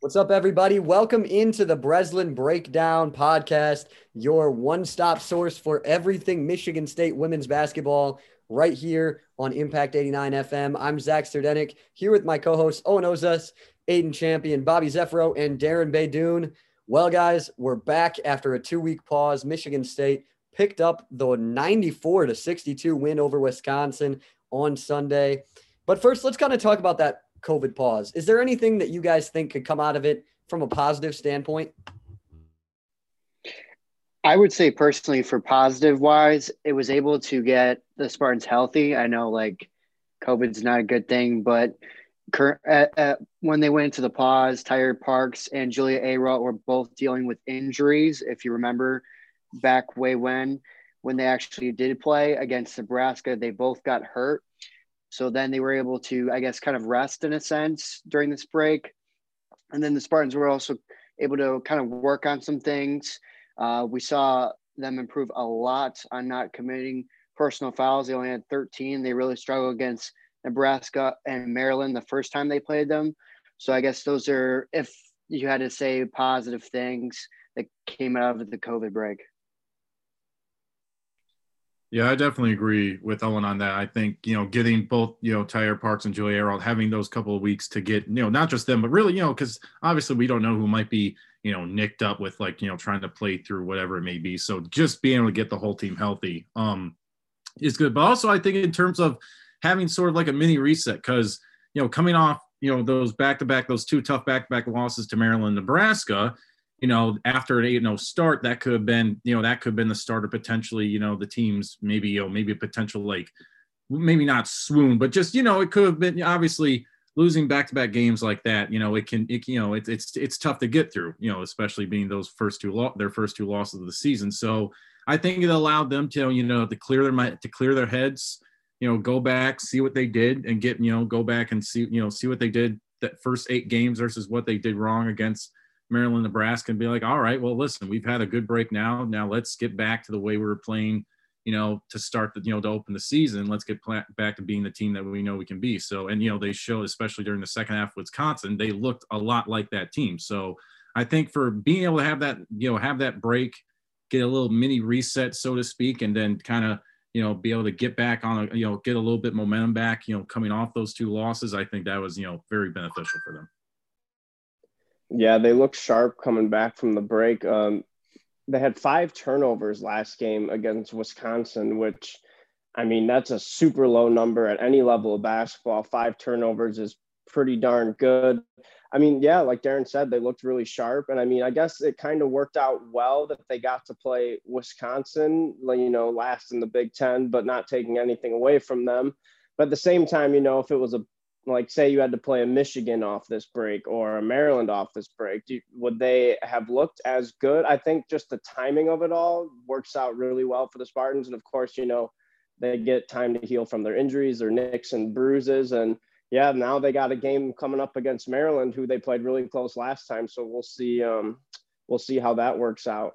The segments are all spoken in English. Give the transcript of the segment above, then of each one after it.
What's up, everybody? Welcome into the Breslin Breakdown podcast, your one stop source for everything Michigan State women's basketball, right here on Impact 89 FM. I'm Zach Serdenik, here with my co hosts, Owen Ozas, Aiden Champion, Bobby Zeffro, and Darren Baydoun. Well, guys, we're back after a two week pause. Michigan State picked up the 94 to 62 win over Wisconsin on Sunday. But first, let's kind of talk about that COVID pause. Is there anything that you guys think could come out of it from a positive standpoint? I would say personally, for positive wise, it was able to get the Spartans healthy. I know like COVID's not a good thing, but cur- at, at, when they went into the pause, Taiyier Parks and Julia Ayrault were both dealing with injuries. If you remember back way when, when they actually did play against Nebraska, they both got hurt. So then they were able to, I guess, kind of rest in a sense during this break. And then the Spartans were also able to kind of work on some things. Uh, we saw them improve a lot on not committing personal fouls. They only had 13. They really struggled against Nebraska and Maryland the first time they played them. So I guess those are, if you had to say positive things that came out of the COVID break. Yeah, I definitely agree with Owen on that. I think, you know, getting both, you know, Taiyier Parks and Julia Ayrault, having those couple of weeks to get, you know, not just them, but really, you know, because obviously we don't know who might be, you know, nicked up with like, you know, trying to play through whatever it may be. So just being able to get the whole team healthy um, is good. But also, I think in terms of having sort of like a mini reset, because, you know, coming off, you know, those back to back, those two tough back to back losses to Maryland, Nebraska, you know, after an 8 0 start, that could have been, you know, that could have been the starter potentially, you know, the teams maybe, you know, maybe a potential like maybe not swoon, but just, you know, it could have been obviously losing back to back games like that, you know, it can, it, you know, it, it's, it's tough to get through, you know, especially being those first two, lo- their first two losses of the season. So I think it allowed them to, you know, to clear their, to clear their heads, you know, go back, see what they did and get, you know, go back and see, you know, see what they did that first eight games versus what they did wrong against, Maryland, Nebraska, and be like, all right, well, listen, we've had a good break now. Now let's get back to the way we were playing, you know, to start the, you know, to open the season. Let's get back to being the team that we know we can be. So, and, you know, they showed, especially during the second half Wisconsin, they looked a lot like that team. So I think for being able to have that, you know, have that break, get a little mini reset, so to speak, and then kind of, you know, be able to get back on, a, you know, get a little bit momentum back, you know, coming off those two losses, I think that was, you know, very beneficial for them. Yeah, they look sharp coming back from the break. Um, they had five turnovers last game against Wisconsin, which, I mean, that's a super low number at any level of basketball. Five turnovers is pretty darn good. I mean, yeah, like Darren said, they looked really sharp. And I mean, I guess it kind of worked out well that they got to play Wisconsin, you know, last in the Big Ten, but not taking anything away from them. But at the same time, you know, if it was a like say you had to play a Michigan off this break or a Maryland off this break, do, would they have looked as good? I think just the timing of it all works out really well for the Spartans. And of course, you know, they get time to heal from their injuries, their nicks and bruises. And yeah, now they got a game coming up against Maryland, who they played really close last time. So we'll see. Um, we'll see how that works out.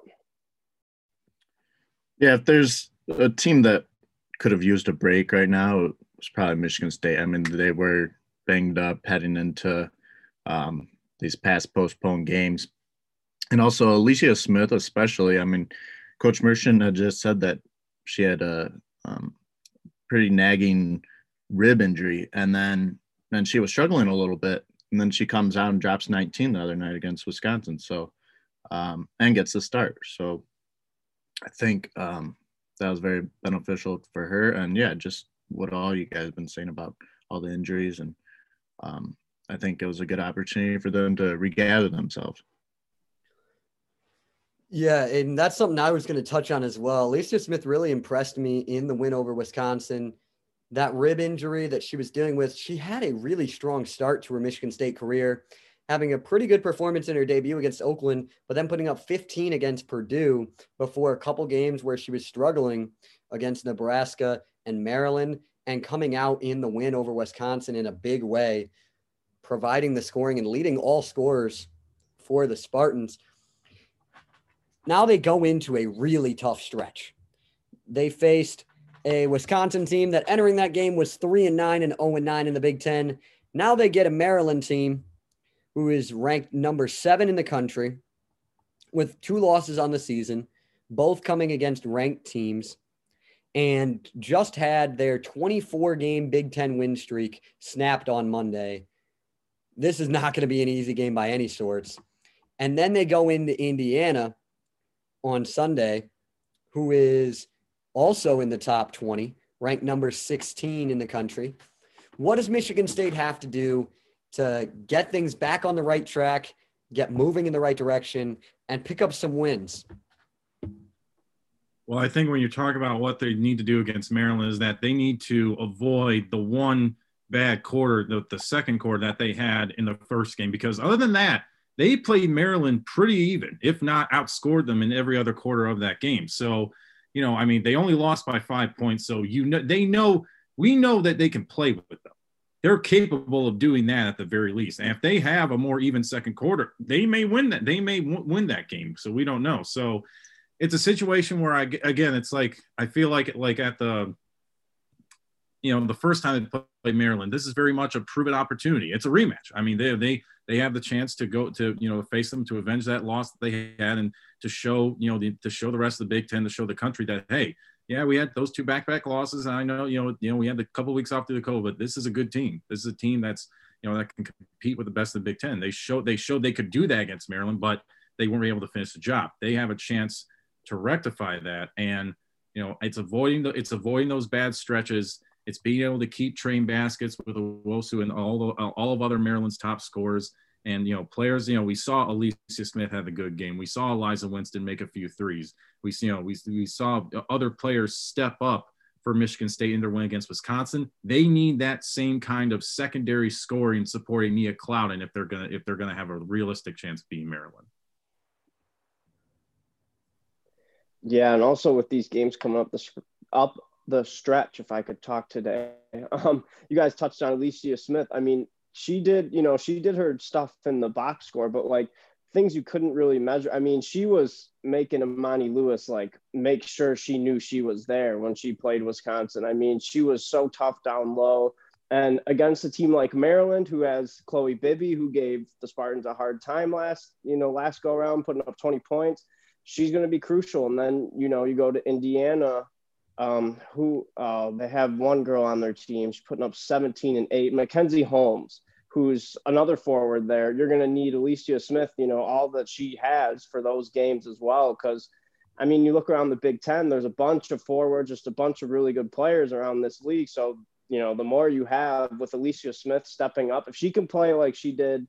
Yeah, if there's a team that could have used a break right now, it's probably Michigan State. I mean, they were banged up heading into um, these past postponed games. And also Alicia Smith, especially. I mean, Coach Merchant had just said that she had a um, pretty nagging rib injury, and then and she was struggling a little bit, and then she comes out and drops 19 the other night against Wisconsin. So um, and gets the start. So I think um, that was very beneficial for her. And yeah, just what all you guys have been saying about all the injuries and um, I think it was a good opportunity for them to regather themselves. Yeah, and that's something I was going to touch on as well. Alicia Smith really impressed me in the win over Wisconsin. That rib injury that she was dealing with, she had a really strong start to her Michigan State career, having a pretty good performance in her debut against Oakland, but then putting up 15 against Purdue before a couple games where she was struggling against Nebraska and Maryland and coming out in the win over Wisconsin in a big way, providing the scoring and leading all scorers for the Spartans. Now they go into a really tough stretch. They faced a Wisconsin team that entering that game was 3 and 9 and 0 and 9 in the Big 10. Now they get a Maryland team who is ranked number seven in the country with two losses on the season, both coming against ranked teams, and just had their 24 game Big Ten win streak snapped on Monday. This is not going to be an easy game by any sorts. And then they go into Indiana on Sunday, who is also in the top 20, ranked number 16 in the country. What does Michigan State have to do to get things back on the right track, get moving in the right direction, and pick up some wins? Well, I think when you talk about what they need to do against Maryland is that they need to avoid the one bad quarter, the, the second quarter that they had in the first game, because other than that, they played Maryland pretty even, if not outscored them in every other quarter of that game. So, you know, I mean, they only lost by five points. So you know, they know we know that they can play with them. They're capable of doing that at the very least. And if they have a more even second quarter, they may win that. They may w- win that game. So we don't know. So it's a situation where I again, it's like I feel like like at the you know the first time they played Maryland, this is very much a proven opportunity. It's a rematch. I mean, they they they have the chance to go to you know face them to avenge that loss that they had and to show you know the, to show the rest of the Big Ten to show the country that hey yeah we had those two back back losses. And I know you know you know we had a couple weeks off through the COVID this is a good team. This is a team that's you know that can compete with the best of the Big Ten. They showed they showed they could do that against Maryland but they weren't able to finish the job. They have a chance to rectify that. And you know it's avoiding the it's avoiding those bad stretches it's being able to keep train baskets with Owusu and all the, all of other Maryland's top scorers. And you know, players. You know, we saw Alicia Smith have a good game. We saw Alyza Winston make a few threes. We see you know we we saw other players step up for Michigan State in their win against Wisconsin. They need that same kind of secondary scoring supporting Nia Clouden if they're gonna if they're gonna have a realistic chance being Maryland. Yeah, and also with these games coming up this up the stretch, if I could talk today. Um, you guys touched on Alicia Smith. I mean, she did, you know, she did her stuff in the box score, but like things you couldn't really measure. I mean, she was making Imani Lewis like make sure she knew she was there when she played Wisconsin. I mean, she was so tough down low. And against a team like Maryland, who has Chloe Bibby, who gave the Spartans a hard time last, you know, last go around, putting up 20 points, she's going to be crucial. And then, you know, you go to Indiana, um, who uh, they have one girl on their team. She's putting up 17 and eight. Mackenzie Holmes, who's another forward there. You're going to need Alicia Smith, you know, all that she has for those games as well. Because, I mean, you look around the Big Ten, there's a bunch of forwards, just a bunch of really good players around this league. So, you know, the more you have with Alicia Smith stepping up, if she can play like she did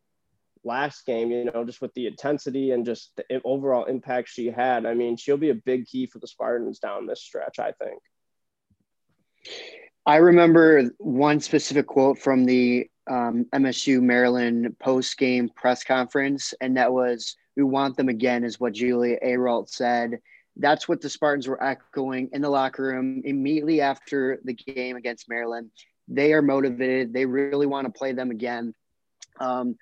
last game, you know, just with the intensity and just the overall impact she had. I mean, she'll be a big key for the Spartans down this stretch, I think. I remember one specific quote from the um, MSU Maryland post game press conference, and that was, We want them again, is what Julia Ayrault said. That's what the Spartans were echoing in the locker room immediately after the game against Maryland. They are motivated. They really want to play them again. Um,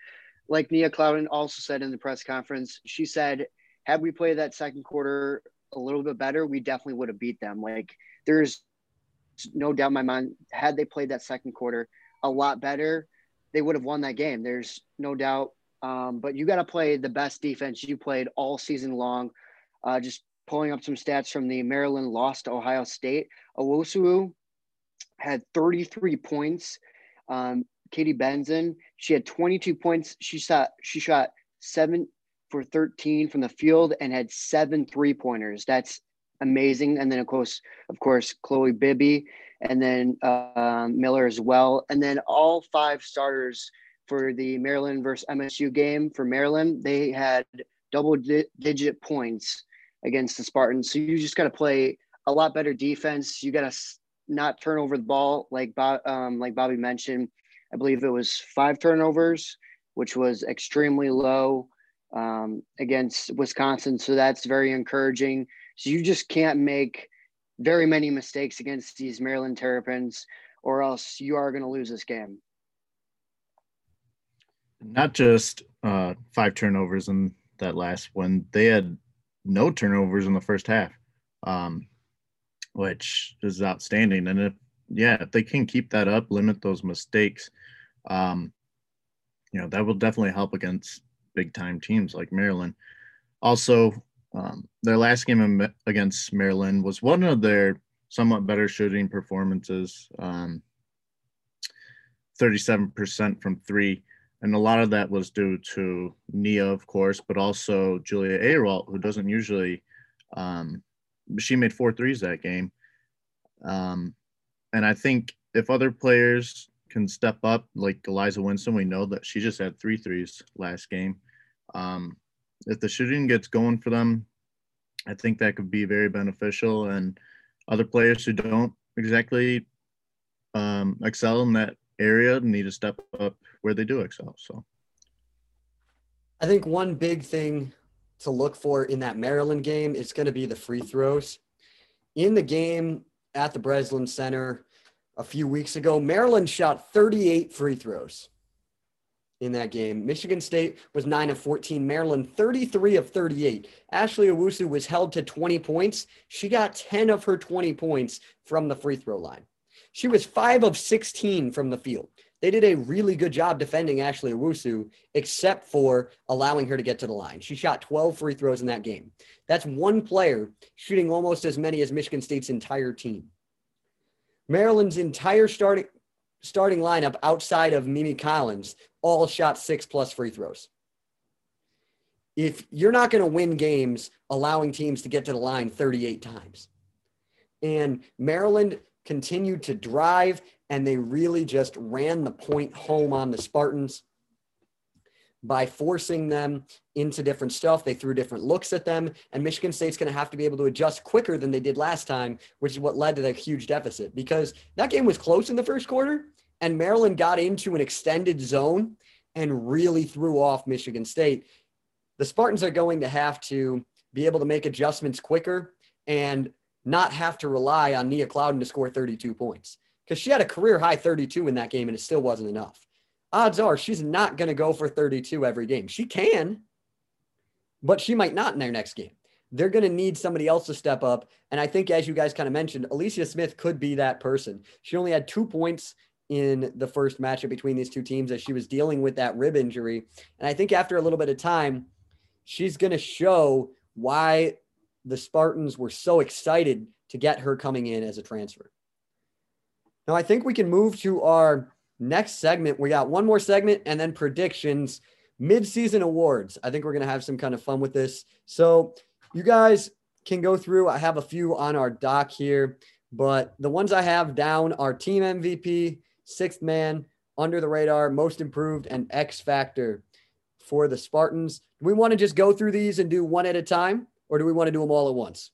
like Nia Clouden also said in the press conference, she said, had we played that second quarter a little bit better, we definitely would have beat them. Like there's no doubt in my mind, had they played that second quarter a lot better, they would have won that game. There's no doubt. Um, but you got to play the best defense you played all season long. Uh, just pulling up some stats from the Maryland loss to Ohio State. Owusu had 33 points. Um, Katie Benzan. She had 22 points. She shot she shot seven for 13 from the field and had seven three pointers. That's amazing. And then of course, of course, Chloe Bibby and then uh, Miller as well. And then all five starters for the Maryland versus MSU game for Maryland, they had double di- digit points against the Spartans. So you just got to play a lot better defense. You got to not turn over the ball like Bob, um, like Bobby mentioned. I believe it was five turnovers, which was extremely low um, against Wisconsin. So that's very encouraging. So you just can't make very many mistakes against these Maryland Terrapins, or else you are going to lose this game. Not just uh, five turnovers in that last one, they had no turnovers in the first half, um, which is outstanding. And if yeah, if they can keep that up, limit those mistakes, um, you know, that will definitely help against big time teams like Maryland. Also, um, their last game against Maryland was one of their somewhat better shooting performances. Um, 37% from three. And a lot of that was due to Nia, of course, but also Julia Ayrault, who doesn't usually, um, she made four threes that game. Um, and I think if other players can step up, like Alyza Winston, we know that she just had three threes last game. Um, if the shooting gets going for them, I think that could be very beneficial. And other players who don't exactly um, excel in that area need to step up where they do excel. So I think one big thing to look for in that Maryland game is going to be the free throws. In the game at the Breslin Center a few weeks ago, Maryland shot 38 free throws in that game. Michigan State was 9 of 14, Maryland 33 of 38. Ashley Owusu was held to 20 points. She got 10 of her 20 points from the free throw line. She was 5 of 16 from the field. They did a really good job defending Ashley Owusu, except for allowing her to get to the line. She shot 12 free throws in that game. That's one player shooting almost as many as Michigan State's entire team. Maryland's entire starting starting lineup outside of Mimi Collins all shot six plus free throws. If you're not going to win games allowing teams to get to the line 38 times, and Maryland continued to drive and they really just ran the point home on the Spartans by forcing them into different stuff. They threw different looks at them, and Michigan State's going to have to be able to adjust quicker than they did last time, which is what led to that huge deficit because that game was close in the first quarter, and Maryland got into an extended zone and really threw off Michigan State. The Spartans are going to have to be able to make adjustments quicker and not have to rely on Nia Clouden to score 32 points because she had a career high 32 in that game and it still wasn't enough. Odds are she's not going to go for 32 every game. She can, but she might not in their next game. They're going to need somebody else to step up. And I think, as you guys kind of mentioned, Alicia Smith could be that person. She only had two points in the first matchup between these two teams as she was dealing with that rib injury. And I think after a little bit of time, she's going to show why the Spartans were so excited to get her coming in as a transfer. Now, I think we can move to our next segment. We got one more segment and then predictions, mid-season awards. I think we're going to have some kind of fun with this. So, you guys can go through. I have a few on our doc here, but the ones I have down are team MVP, sixth man, under the radar, most improved, and X factor for the Spartans. Do we want to just go through these and do one at a time, or do we want to do them all at once?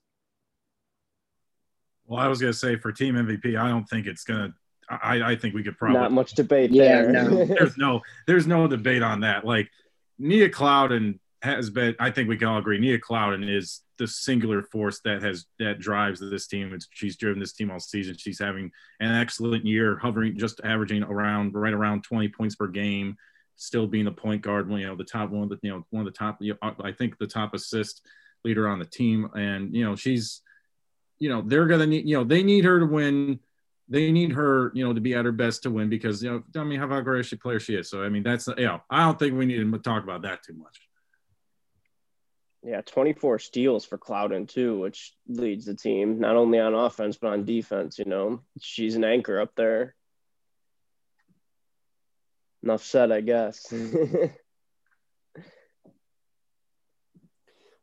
Well, I was going to say for team MVP, I don't think it's going to. I, I think we could probably not much debate yeah, there. No. there's no there's no debate on that. Like Nia Clouden has been. I think we can all agree. Nia Clouden is the singular force that has that drives this team. It's, she's driven this team all season. She's having an excellent year, hovering just averaging around right around 20 points per game. Still being the point guard, you know, the top one of the you know one of the top. You know, I think the top assist leader on the team, and you know she's you know, they're going to need, you know, they need her to win. They need her, you know, to be at her best to win because, you know, I mean, how great a player she is. So, I mean, that's, you know, I don't think we need to talk about that too much. Yeah, 24 steals for Clouden too, which leads the team not only on offense but on defense. You know, she's an anchor up there. Enough said, I guess.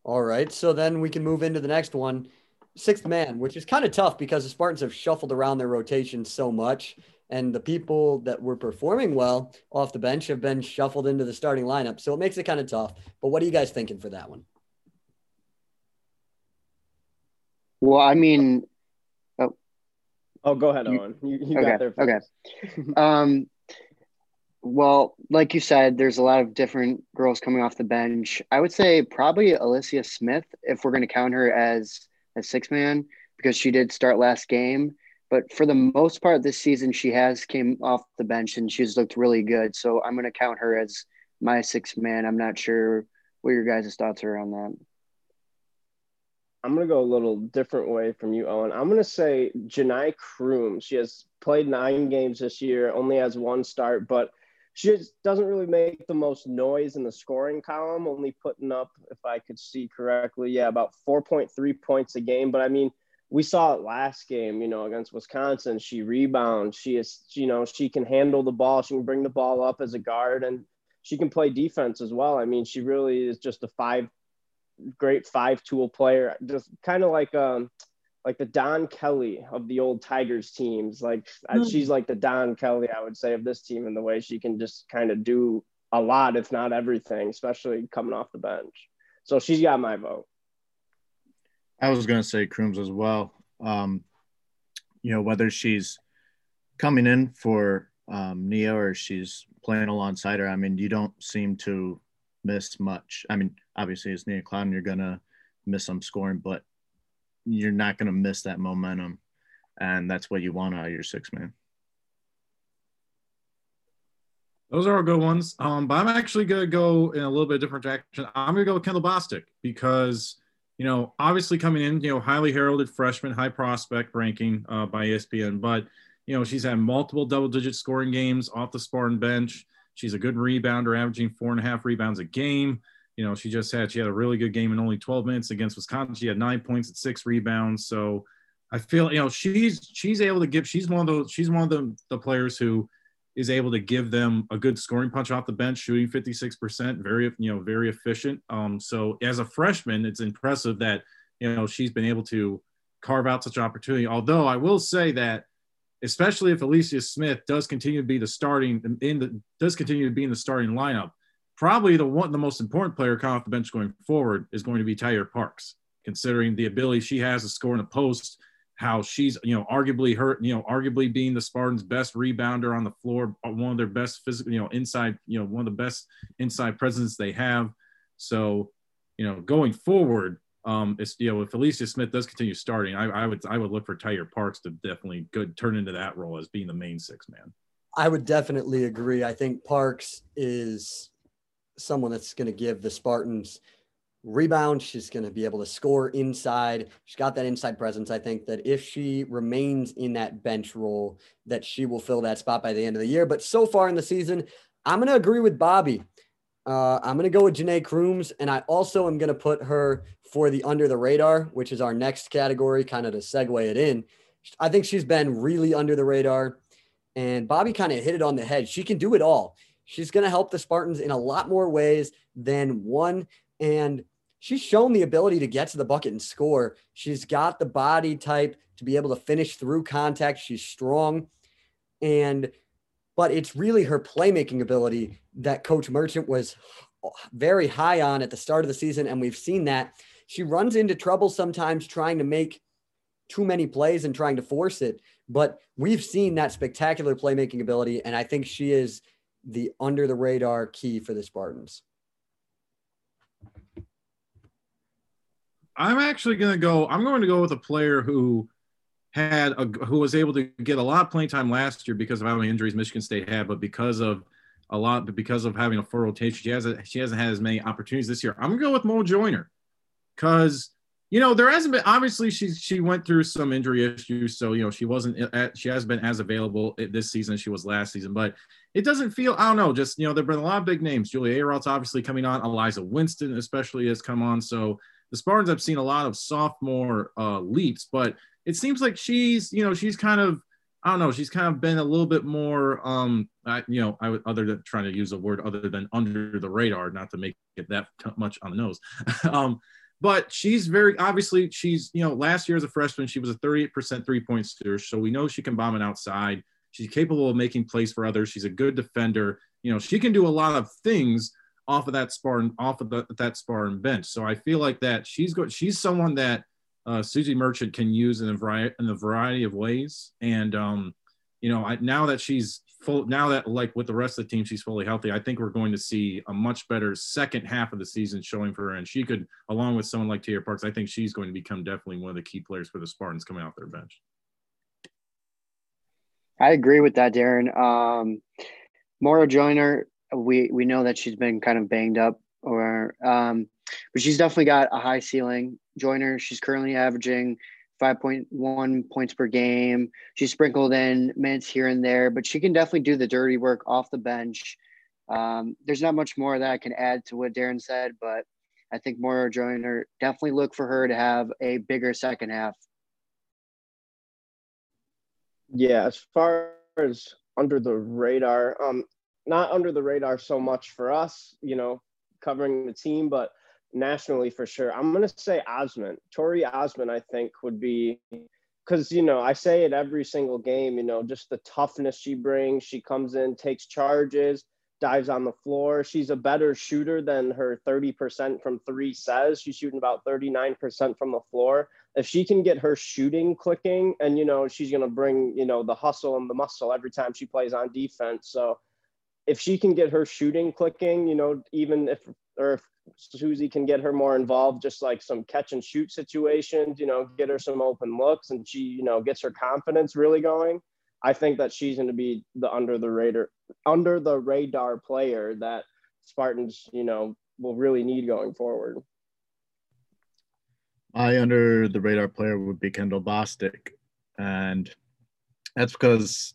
All right, so then we can move into the next one sixth man, which is kind of tough because the Spartans have shuffled around their rotation so much. And the people that were performing well off the bench have been shuffled into the starting lineup. So it makes it kind of tough. But what are you guys thinking for that one? Well, I mean, oh, oh go ahead, Owen. You, you okay, got there. First. Okay. um, well, like you said, there's a lot of different girls coming off the bench. I would say probably Alicia Smith, if we're going to count her as as six man because she did start last game. But for the most part this season, she has came off the bench and she's looked really good. So I'm going to count her as my six man. I'm not sure what your guys' thoughts are on that. I'm going to go a little different way from you, Owen. I'm going to say Janai Crooms. She has played nine games this year, only has one start, but she just doesn't really make the most noise in the scoring column, only putting up, if I could see correctly, yeah, about 4.3 points a game. But I mean, we saw it last game, you know, against Wisconsin. She rebounds. She is, you know, she can handle the ball. She can bring the ball up as a guard and she can play defense as well. I mean, she really is just a five, great five tool player, just kind of like, um, like the Don Kelly of the old Tigers teams. Like mm. she's like the Don Kelly, I would say, of this team in the way she can just kind of do a lot, if not everything, especially coming off the bench. So she's got my vote. I was going to say Crooms as well. Um, you know, whether she's coming in for um, Nia or she's playing alongside her, I mean, you don't seem to miss much. I mean, obviously, as Nia Clouden, you're going to miss some scoring, but you're not going to miss that momentum. And that's what you want out of your six man. Those are all good ones. Um, but I'm actually going to go in a little bit different direction. I'm going to go with Kendall Bostic because, you know, obviously coming in, you know, highly heralded freshman, high prospect ranking uh, by ESPN, but, you know, she's had multiple double digit scoring games off the Spartan bench. She's a good rebounder, averaging four and a half rebounds a game. You know, she just had she had a really good game in only 12 minutes against Wisconsin. She had nine points and six rebounds. So I feel you know she's she's able to give. She's one of those. She's one of the the players who is able to give them a good scoring punch off the bench, shooting 56%, very you know very efficient. Um, so as a freshman, it's impressive that you know she's been able to carve out such opportunity. Although I will say that especially if Alicia Smith does continue to be the starting in the does continue to be in the starting lineup, probably the one the most important player coming off the bench going forward is going to be Taiyier Parks, considering the ability she has to score in the post, how she's you know arguably hurt, you know arguably being the Spartans' best rebounder on the floor, one of their best physical, you know inside, you know one of the best inside presence they have. So, you know, going forward, um, it's you know if Alicia Smith does continue starting, I, I would I would look for Taiyier Parks to definitely good turn into that role as being the main six man. I would definitely agree. I think Parks is someone that's going to give the Spartans rebound. She's going to be able to score inside. She's got that inside presence. I think that if she remains in that bench role, that she will fill that spot by the end of the year. But so far in the season, I'm going to agree with Bobby. Uh, I'm going to go with Janai Crooms, and I also am going to put her for the under the radar, which is our next category, kind of to segue it in. I think she's been really under the radar, and Bobby kind of hit it on the head. She can do it all. She's going to help the Spartans in a lot more ways than one. And she's shown the ability to get to the bucket and score. She's got the body type to be able to finish through contact. She's strong. And, but it's really her playmaking ability that Coach Merchant was very high on at the start of the season. And we've seen that. She runs into trouble sometimes trying to make too many plays and trying to force it. But we've seen that spectacular playmaking ability. And I think she is the under the radar key for the Spartans? I'm actually going to go. I'm going to go with a player who had a, who was able to get a lot of playing time last year because of how many injuries Michigan State had, but because of a lot, but because of having a full rotation, she hasn't she hasn't had as many opportunities this year. I'm going to go with Mo Joiner because you know, there hasn't been obviously she she went through some injury issues, so you know she wasn't at, she has been as available this season as she was last season. But it doesn't feel I don't know, just you know, there've been a lot of big names. Julia Ayrault's obviously coming on, Alyza Winston especially has come on. So the Spartans have seen a lot of sophomore uh, leaps, but it seems like she's you know she's kind of I don't know. She's kind of been a little bit more, um, I, you know, I would other than trying to use a word other than under the radar, not to make it that much on the nose. um, but she's very obviously she's you know last year as a freshman she was a 38% three point shooter. So we know she can bomb it outside. She's capable of making plays for others. She's a good defender. You know she can do a lot of things off of that Spartan off of the, that Spartan bench. So I feel like that she's good she's someone that uh, Suzy Merchant can use in a variety in a variety of ways. And um you know I, now that she's full now that like with the rest of the team she's fully healthy i think we're going to see a much better second half of the season showing for her. And she could along with someone like Taiyier Parks i think she's going to become definitely one of the key players for the spartans coming off their bench. I agree with that darren. Um Moira Joiner, we we know that she's been kind of banged up or um but she's definitely got a high ceiling. Joyner she's currently averaging 5.1 points per game. She sprinkled in minutes here and there, but she can definitely do the dirty work off the bench. Um, there's not much more that I can add to what Darren said, but I think Moira Joiner definitely look for her to have a bigger second half. Yeah, as far as under the radar, um, not under the radar so much for us, you know, covering the team, but nationally for sure. I'm gonna say Ozment, Tory Ozment. I think would be because you know I say it every single game. You know, just the toughness she brings. She comes in, takes charges, dives on the floor. She's a better shooter than her 30% from three says. She's shooting about 39% from the floor. If she can get her shooting clicking, and you know, she's gonna bring you know the hustle and the muscle every time she plays on defense. So if she can get her shooting clicking, you know, even if or if Suzy can get her more involved, just like some catch and shoot situations, you know, get her some open looks and she, you know, gets her confidence really going. I think that she's going to be the under the radar, under the radar player that Spartans, you know, will really need going forward. My under the radar player would be Kendall Bostic. And that's because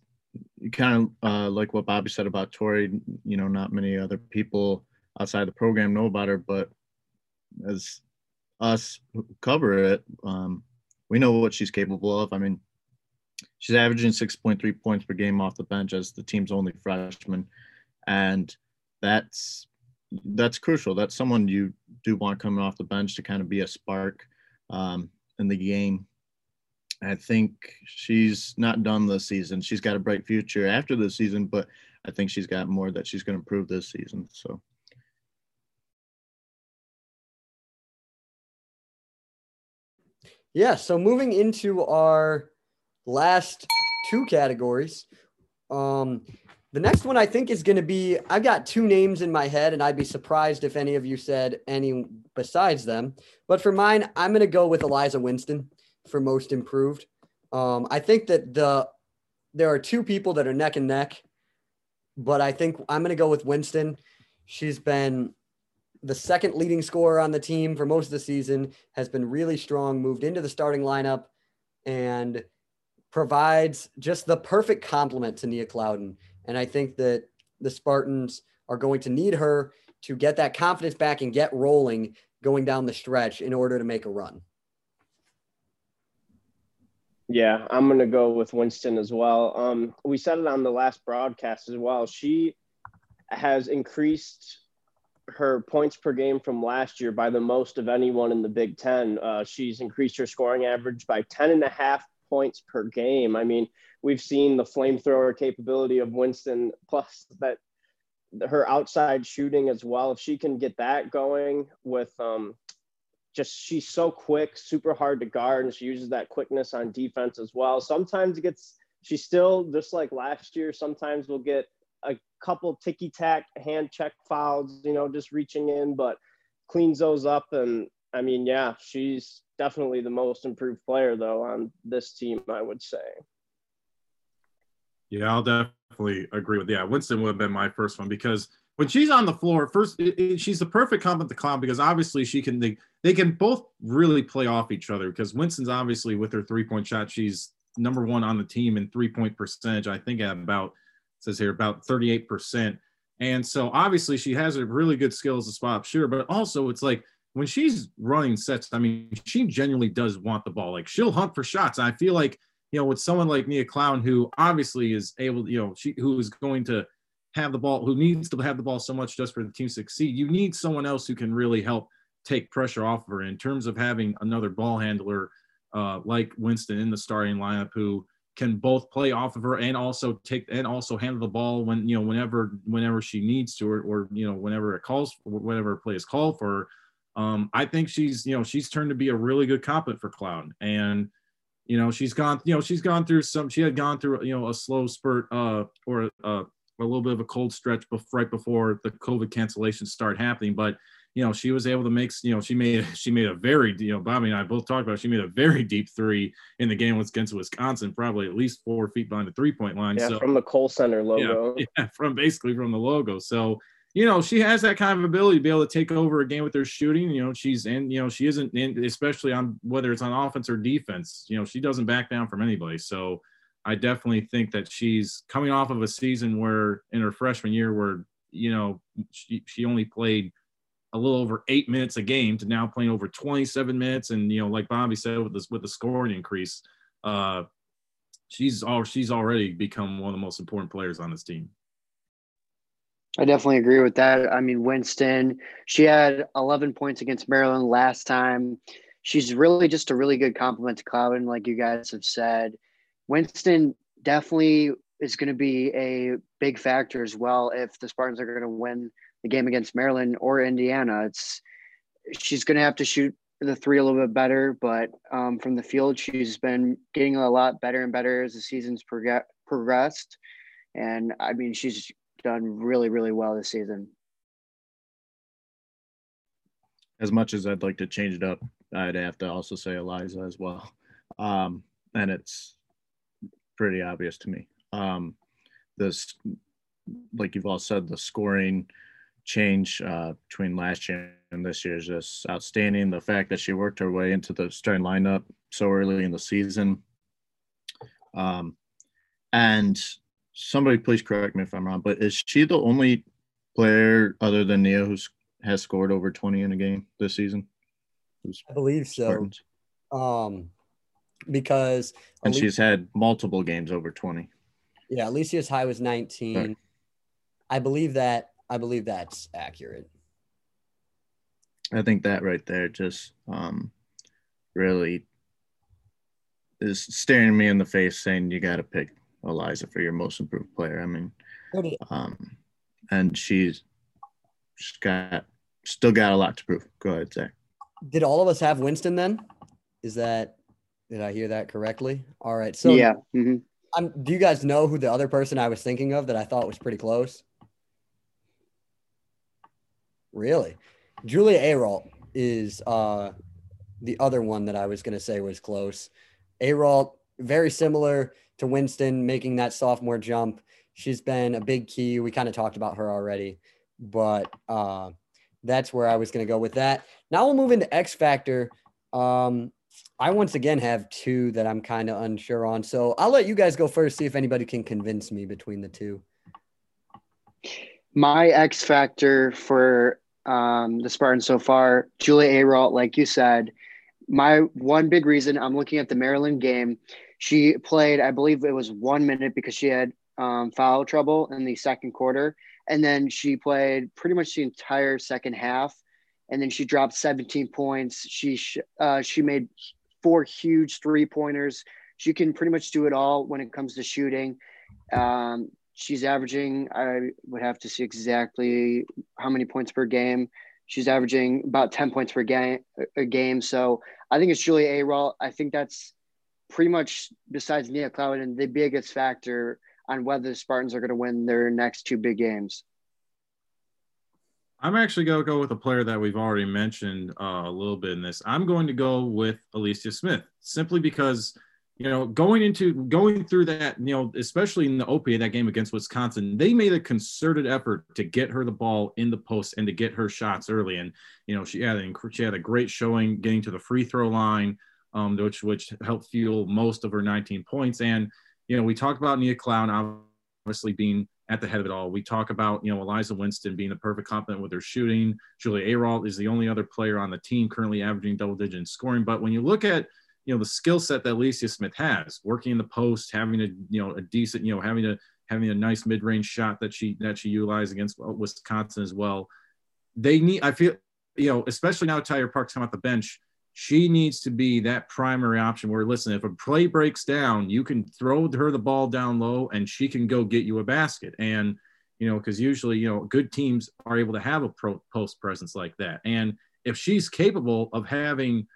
you kind of uh, like what Bobby said about Tory, you know, not many other people outside the program know about her, but as us cover it, um, we know what she's capable of. I mean, she's averaging 6.3 points per game off the bench as the team's only freshman. And that's that's crucial. That's someone you do want coming off the bench to kind of be a spark um, in the game. I think she's not done this season. She's got a bright future after this season, but I think she's got more that she's going to prove this season. So Yeah. So moving into our last two categories. Um, the next one I think is going to be I've got two names in my head, and I'd be surprised if any of you said any besides them. But for mine, I'm going to go with Alyza Winston for most improved. Um, I think that the there are two people that are neck and neck, but I think I'm going to go with Winston. She's been the second leading scorer on the team for most of the season, has been really strong, moved into the starting lineup, and provides just the perfect complement to Nia Clouden. And I think that the Spartans are going to need her to get that confidence back and get rolling going down the stretch in order to make a run. Yeah, I'm going to go with Winston as well. Um, we said it on the last broadcast as well. She has increased her points per game from last year by the most of anyone in the Big Ten. Uh, she's increased her scoring average by 10 and a half points per game. I mean, we've seen the flamethrower capability of Winston, plus that her outside shooting as well. If she can get that going with um, just she's so quick, super hard to guard, and she uses that quickness on defense as well. Sometimes it gets she's still just like last year. Sometimes we'll get a couple ticky tack hand check fouls, you know, just reaching in, but cleans those up. And I mean, yeah, she's definitely the most improved player though on this team, I would say. Yeah, I'll definitely agree with. Yeah, Winston would have been my first one because when she's on the floor, first it, it, she's the perfect complement to Clouden because obviously she can they, they can both really play off each other because Winston's obviously with her three point shot, she's number one on the team in three point percentage. I think at about says here about 38%. And so obviously she has a really good skill as a spot shooter, but also it's like when she's running sets, I mean, she genuinely does want the ball. Like she'll hunt for shots. I feel like, you know, with someone like Nia Clouden, who obviously is able, you know, she who is going to have the ball, who needs to have the ball so much just for the team to succeed. You need someone else who can really help take pressure off of her in terms of having another ball handler uh, like Winston in the starting lineup who can both play off of her and also take and also handle the ball when you know whenever whenever she needs to or, or you know whenever it calls whenever play is called for her. Um, I think she's you know she's turned to be a really good complement for Cloud and you know she's gone you know she's gone through some she had gone through you know a slow spurt uh, or uh, a little bit of a cold stretch right before the COVID cancellations start happening but you know, she was able to make, you know, she made she made a very, you know, Bobby and I both talked about it, she made a very deep three in the game against Wisconsin, probably at least four feet behind the three point line. Yeah, so, from the Kohl Center logo. Yeah, yeah, from basically from the logo. So you know, she has that kind of ability to be able to take over a game with her shooting. You know, she's and you know, she isn't in, especially on whether it's on offense or defense. You know, she doesn't back down from anybody. So I definitely think that she's coming off of a season where in her freshman year where you know, she, she only played a little over eight minutes a game to now playing over 27 minutes. And, you know, like Bobby said, with this, with the scoring increase, uh, she's all, she's already become one of the most important players on this team. I definitely agree with that. I mean, Winston, she had 11 points against Maryland last time. She's really just a really good compliment to Clouden, like you guys have said. Winston definitely is going to be a big factor as well if the Spartans are going to win the game against Maryland or Indiana. It's she's going to have to shoot the three a little bit better, but um, from the field, she's been getting a lot better and better as the season's prog- progressed. And I mean, she's done really, really well this season. As much as I'd like to change it up, I'd have to also say Alyza as well. Um, and it's pretty obvious to me. Um, this, like you've all said, the scoring change uh, between last year and this year is just outstanding. The fact that she worked her way into the starting lineup so early in the season. Um, and somebody please correct me if I'm wrong, but is she the only player other than Nia who's has scored over 20 in a game this season? Who's I believe so. Spartans? Um, because and she's had multiple games over 20. Yeah, Alicia's high was 19. Right. I believe that I believe that's accurate. I think that right there just um, really is staring me in the face saying you got to pick Alyza for your most improved player. I mean, um, and she's, she's got still got a lot to prove. Go ahead, Zach. Did all of us have Winston then? Is that did I hear that correctly? All right. So yeah. Mm-hmm. I'm, do you guys know who the other person I was thinking of that I thought was pretty close? Really? Julia Ayrault is uh, the other one that I was going to say was close. Ayrault, very similar to Winston, making that sophomore jump. She's been a big key. We kind of talked about her already, but uh, that's where I was going to go with that. Now we'll move into X Factor. Um, I once again have two that I'm kind of unsure on. So I'll let you guys go first, see if anybody can convince me between the two. My X factor for um, the Spartans so far, Julia Ayrault, like you said, my one big reason I'm looking at the Maryland game, she played, I believe it was one minute because she had um, foul trouble in the second quarter. And then she played pretty much the entire second half and then she dropped 17 points. She uh, she made four huge three pointers. She can pretty much do it all when it comes to shooting. Um, she's averaging. I would have to see exactly how many points per game. She's averaging about 10 points per game. A game. So I think it's Julia Ayrault. I think that's pretty much besides Nia Clouden the biggest factor on whether the Spartans are going to win their next two big games. I'm actually going to go with a player that we've already mentioned uh, a little bit in this. I'm going to go with Alicia Smith simply because, you know, going into going through that, you know, especially in the OPA that game against Wisconsin, they made a concerted effort to get her the ball in the post and to get her shots early. And you know, she had a, she had a great showing getting to the free throw line, um, which which helped fuel most of her 19 points. And you know, we talked about Nia Clouden obviously being at the head of it all. We talk about, you know, Alyza Winston being the perfect complement with her shooting. Julia Ayrault is the only other player on the team currently averaging double digit scoring. But when you look at, you know, the skill set that Alicia Smith has, working in the post, having a, you know, a decent, you know, having a having a nice mid range shot that she that she utilized against Wisconsin as well. They need, I feel, you know, especially now Tyler Parks come off the bench she needs to be that primary option where listen if a play breaks down you can throw her the ball down low and she can go get you a basket and you know because usually you know good teams are able to have a pro- post presence like that and if she's capable of having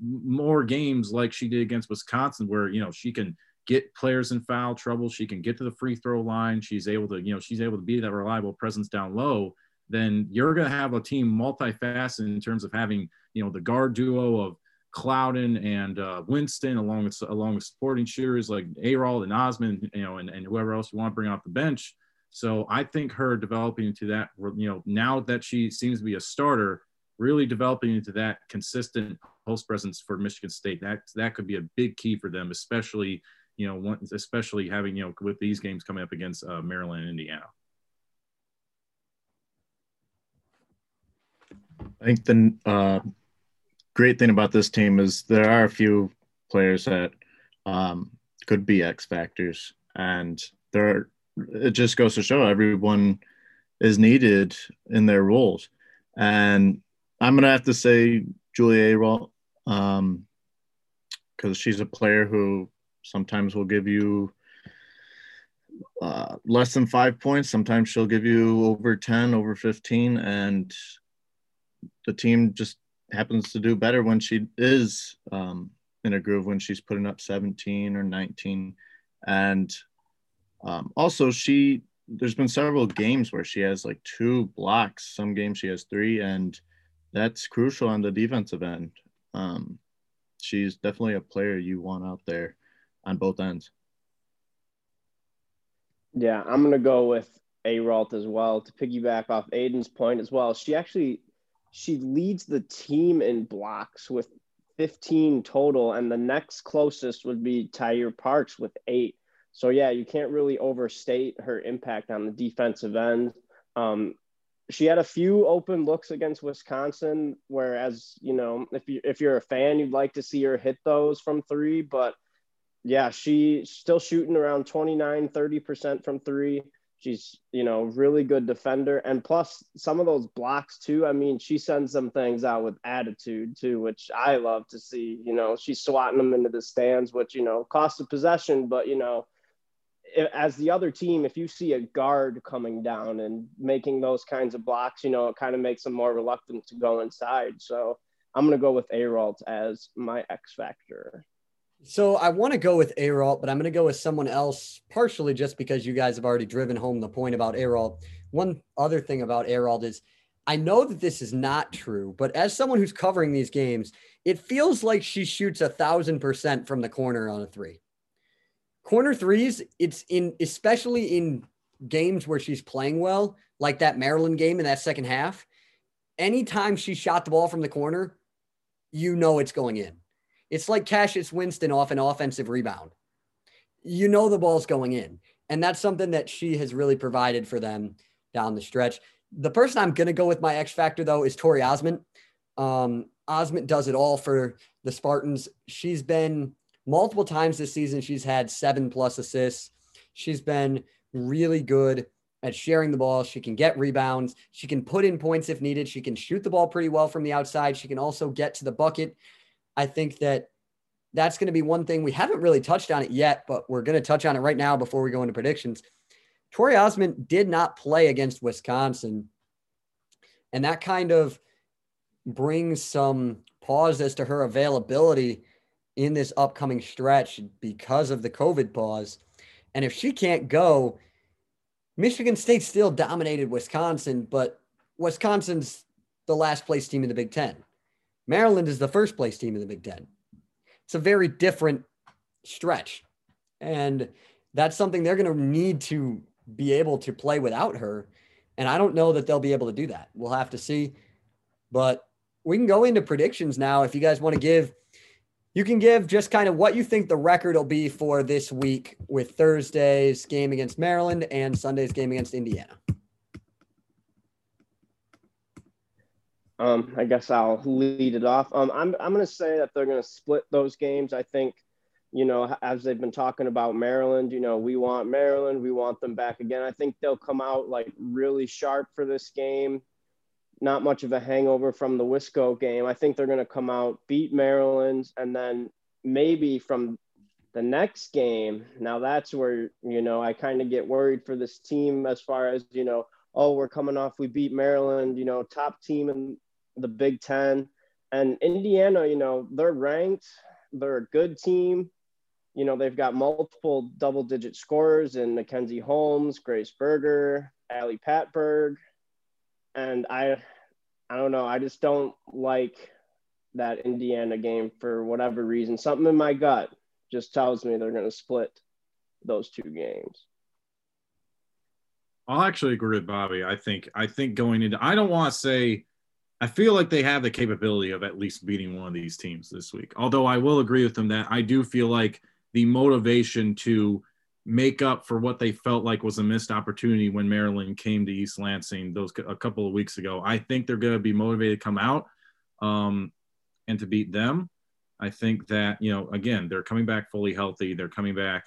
more games like she did against wisconsin where you know she can get players in foul trouble. She can get to the free throw line. She's able to you know she's able to be that reliable presence down low. Then you're going to have a team multifaceted in terms of having, you know, the guard duo of Clouden and uh, Winston, along with along with supporting shooters like Ayrault and Ozment, you know, and, and whoever else you want to bring off the bench. So I think her developing into that, you know, now that she seems to be a starter, really developing into that consistent post presence for Michigan State. That that could be a big key for them, especially you know, one, especially having you know with these games coming up against uh, Maryland and Indiana. I think the uh, great thing about this team is there are a few players that um, could be X factors, and there are, it just goes to show everyone is needed in their roles. And I'm gonna have to say Julia Ayrault, um, because she's a player who sometimes will give you uh, less than five points. Sometimes she'll give you over 10, over 15. And the team just happens to do better when she is um, in a groove, when she's putting up 17 or 19. And um, also, she, there's been several games where she has like two blocks. Some games she has three. And that's crucial on the defensive end. Um, she's definitely a player you want out there on both ends. Yeah, I'm gonna go with Ayrault as well to piggyback off Aiden's point as well. She actually she leads the team in blocks with 15 total, and the next closest would be Taiyier Parks with eight. So yeah, you can't really overstate her impact on the defensive end. Um, she had a few open looks against Wisconsin, whereas you know if you if you're a fan, you'd like to see her hit those from three, but yeah, she's still shooting around 29, 30% from three. She's, you know, really good defender. And plus some of those blocks too. I mean, she sends some things out with attitude too, which I love to see. You know, she's swatting them into the stands, which, you know, cost of possession, but you know, as the other team, if you see a guard coming down and making those kinds of blocks, you know, it kind of makes them more reluctant to go inside. So I'm going to go with Ayrault as my X factor. So I want to go with Ayrault, but I'm going to go with someone else, partially just because you guys have already driven home the point about Ayrault. One other thing about Ayrault is I know that this is not true, but as someone who's covering these games, it feels like she shoots a thousand percent from the corner on a three. Corner threes, it's in especially in games where she's playing well, like that Maryland game in that second half. Anytime she shot the ball from the corner, you know it's going in it's like Cassius Winston off an offensive rebound. You know the ball's going in. And that's something that she has really provided for them down the stretch. The person I'm going to go with my X factor, though, is Tory Ozment. Um, Ozment does it all for the Spartans. She's been multiple times this season, she's had seven plus assists. She's been really good at sharing the ball. She can get rebounds. She can put in points if needed. She can shoot the ball pretty well from the outside. She can also get to the bucket. I think that that's going to be one thing we haven't really touched on it yet, but we're going to touch on it right now before we go into predictions. Tory Ozment did not play against Wisconsin. And that kind of brings some pause as to her availability in this upcoming stretch because of the COVID pause. And if she can't go, Michigan State still dominated Wisconsin, but Wisconsin's the last place team in the Big Ten. Maryland is the first place team in the Big Ten. It's a very different stretch. And that's something they're going to need to be able to play without her. And I don't know that they'll be able to do that. We'll have to see. But we can go into predictions now. If you guys want to give, you can give just kind of what you think the record will be for this week with Thursday's game against Maryland and Sunday's game against Indiana. Um, I guess I'll lead it off. Um, I'm I'm going to say that they're going to split those games. I think, you know, as they've been talking about Maryland, you know, we want Maryland, we want them back again. I think they'll come out like really sharp for this game. Not much of a hangover from the Wisco game. I think they're going to come out, beat Maryland, and then maybe from the next game. Now that's where you know I kind of get worried for this team as far as you know. Oh, we're coming off. We beat Maryland. You know, top team in the Big Ten. And Indiana, you know, they're ranked, they're a good team. You know, they've got multiple double digit scorers in Mackenzie Holmes, Grace Berger, Ali Patberg. And I I don't know, I just don't like that Indiana game for whatever reason. Something in my gut just tells me they're going to split those two games. I'll actually agree with Bobby. I think I think going into I don't want to say I feel like they have the capability of at least beating one of these teams this week. Although I will agree with them that I do feel like the motivation to make up for what they felt like was a missed opportunity when Maryland came to East Lansing those a couple of weeks ago. I think they're going to be motivated to come out um, and to beat them. I think that you know again they're coming back fully healthy. They're coming back,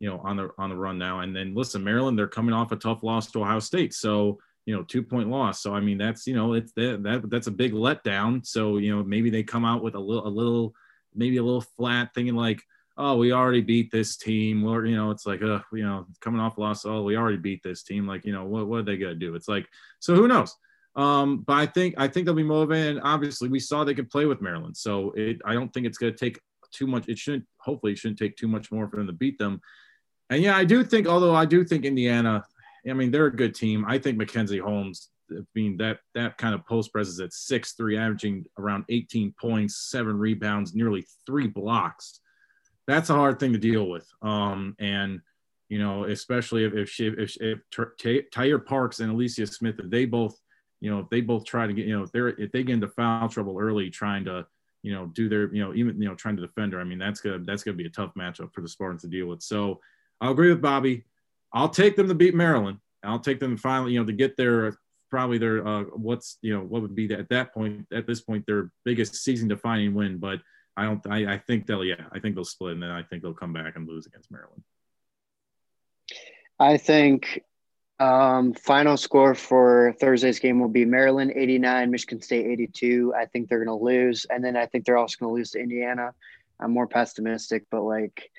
you know, on the on the run now. And then listen, Maryland, they're coming off a tough loss to Ohio State, so you know two point loss. So I mean that's you know it's that, that that's a big letdown. So you know maybe they come out with a little a little maybe a little flat, thinking like oh, we already beat this team. Or, you know, it's like, uh, you know, coming off loss, oh, we already beat this team. Like, you know, what, what are they going to do? It's like, so who knows? Um, but I think, I think they'll be motivated. Obviously, we saw they could play with Maryland. So it, I don't think it's going to take too much. It shouldn't, hopefully, it shouldn't take too much more for them to beat them. And yeah, I do think, although I do think Indiana, I mean, they're a good team. I think Mackenzie Holmes, being that that kind of post presence at six three, averaging around 18 points, seven rebounds, nearly three blocks that's a hard thing to deal with. Um, and you know, especially if if she, if, if Taiyier Parks and Alisia Smith, if they both, you know, if they both try to get, you know, if they're if they get into foul trouble early, trying to, you know, do their, you know, even you know, trying to defend her. I mean, that's gonna that's gonna be a tough matchup for the Spartans to deal with. So I'll agree with Bobby. I'll take them to beat Maryland. I'll take them finally, you know, to get their probably their uh, what's you know what would be at that point at this point their biggest season defining win, but I don't. I, I think they'll. Yeah, I think they'll split, and then I think they'll come back and lose against Maryland. I think um, final score for Thursday's game will be Maryland 89, Michigan State 82. I think they're going to lose. And then I think they're also going to lose to Indiana. I'm more pessimistic, but like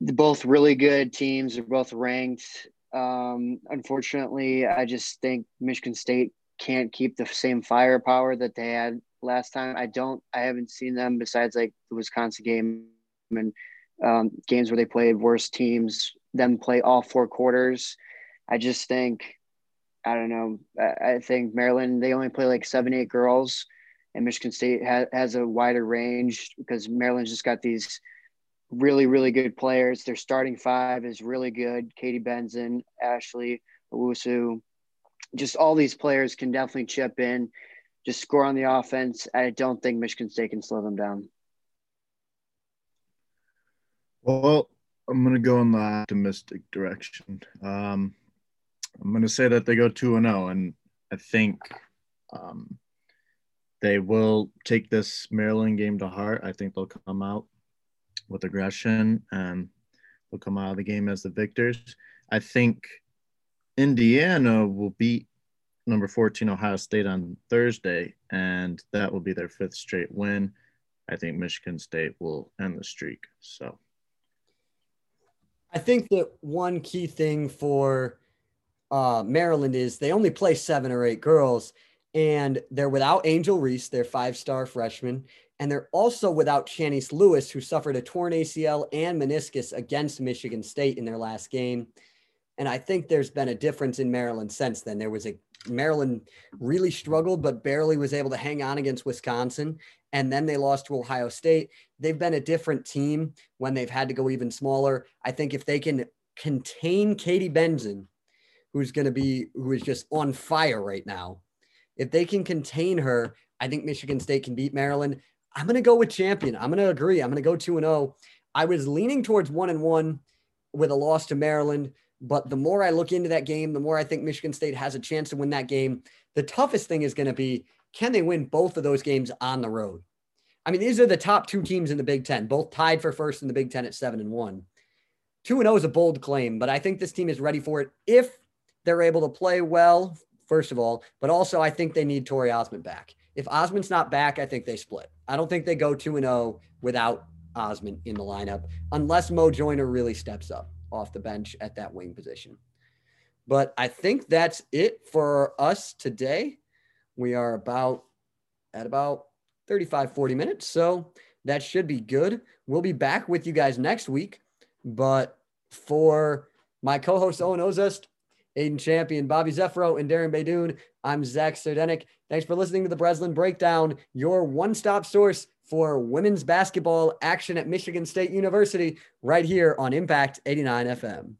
both really good teams. They're both ranked. Um, unfortunately, I just think Michigan State can't keep the same firepower that they had last time. I don't. I haven't seen them besides like the Wisconsin game and um, games where they played worse teams. Them play all four quarters. I just think. I don't know. I, think Maryland they only play like seven eight girls, and Michigan State ha- has a wider range because Maryland's just got these really really good players. Their starting five is really good. Katie Benzan, Ashley Owusu, just all these players can definitely chip in just score on the offense. I don't think Michigan State can slow them down. Well, I'm going to go in the optimistic direction. Um, I'm going to say that they go 2 and 0, and I think um, they will take this Maryland game to heart. I think they'll come out with aggression and they'll come out of the game as the victors. I think Indiana will beat number 14 Ohio State on Thursday, and that will be their fifth straight win. I think Michigan State will end the streak. So I think that one key thing for uh, Maryland is they only play seven or eight girls, and they're without Angel Reese, their five star freshman. And they're also without Channise Lewis, who suffered a torn ACL and meniscus against Michigan State in their last game. And I think there's been a difference in Maryland since then. There was a Maryland really struggled, but barely was able to hang on against Wisconsin. And then they lost to Ohio State. They've been a different team when they've had to go even smaller. I think if they can contain Katie Benzan, who's going to be, who is just on fire right now, if they can contain her, I think Michigan State can beat Maryland. I'm going to go with champion. I'm going to agree. I'm going to go 2 and 0. I was leaning towards 1 and 1 with a loss to Maryland but the more I look into that game, the more I think Michigan State has a chance to win that game. The toughest thing is going to be can they win both of those games on the road? I mean, these are the top two teams in the Big Ten, both tied for first in the Big Ten at seven and one. Two and zero oh is a bold claim, but I think this team is ready for it if they're able to play well. First of all, but also I think they need Tory Ozment back. If Ozment's not back, I think they split. I don't think they go two and zero oh without Ozment in the lineup unless Mo Joiner really steps up off the bench at that wing position. But I think that's it for us today. We are about at about 35, 40 minutes. So that should be good. We'll be back with you guys next week. But for my co host, Owen Ozust, Aiden Champion, Bobby Zeffro, and Darren Baydoun, I'm Zach Sardenik. Thanks for listening to the Breslin Breakdown, your one stop source for women's basketball action at Michigan State University right here on Impact 89 FM.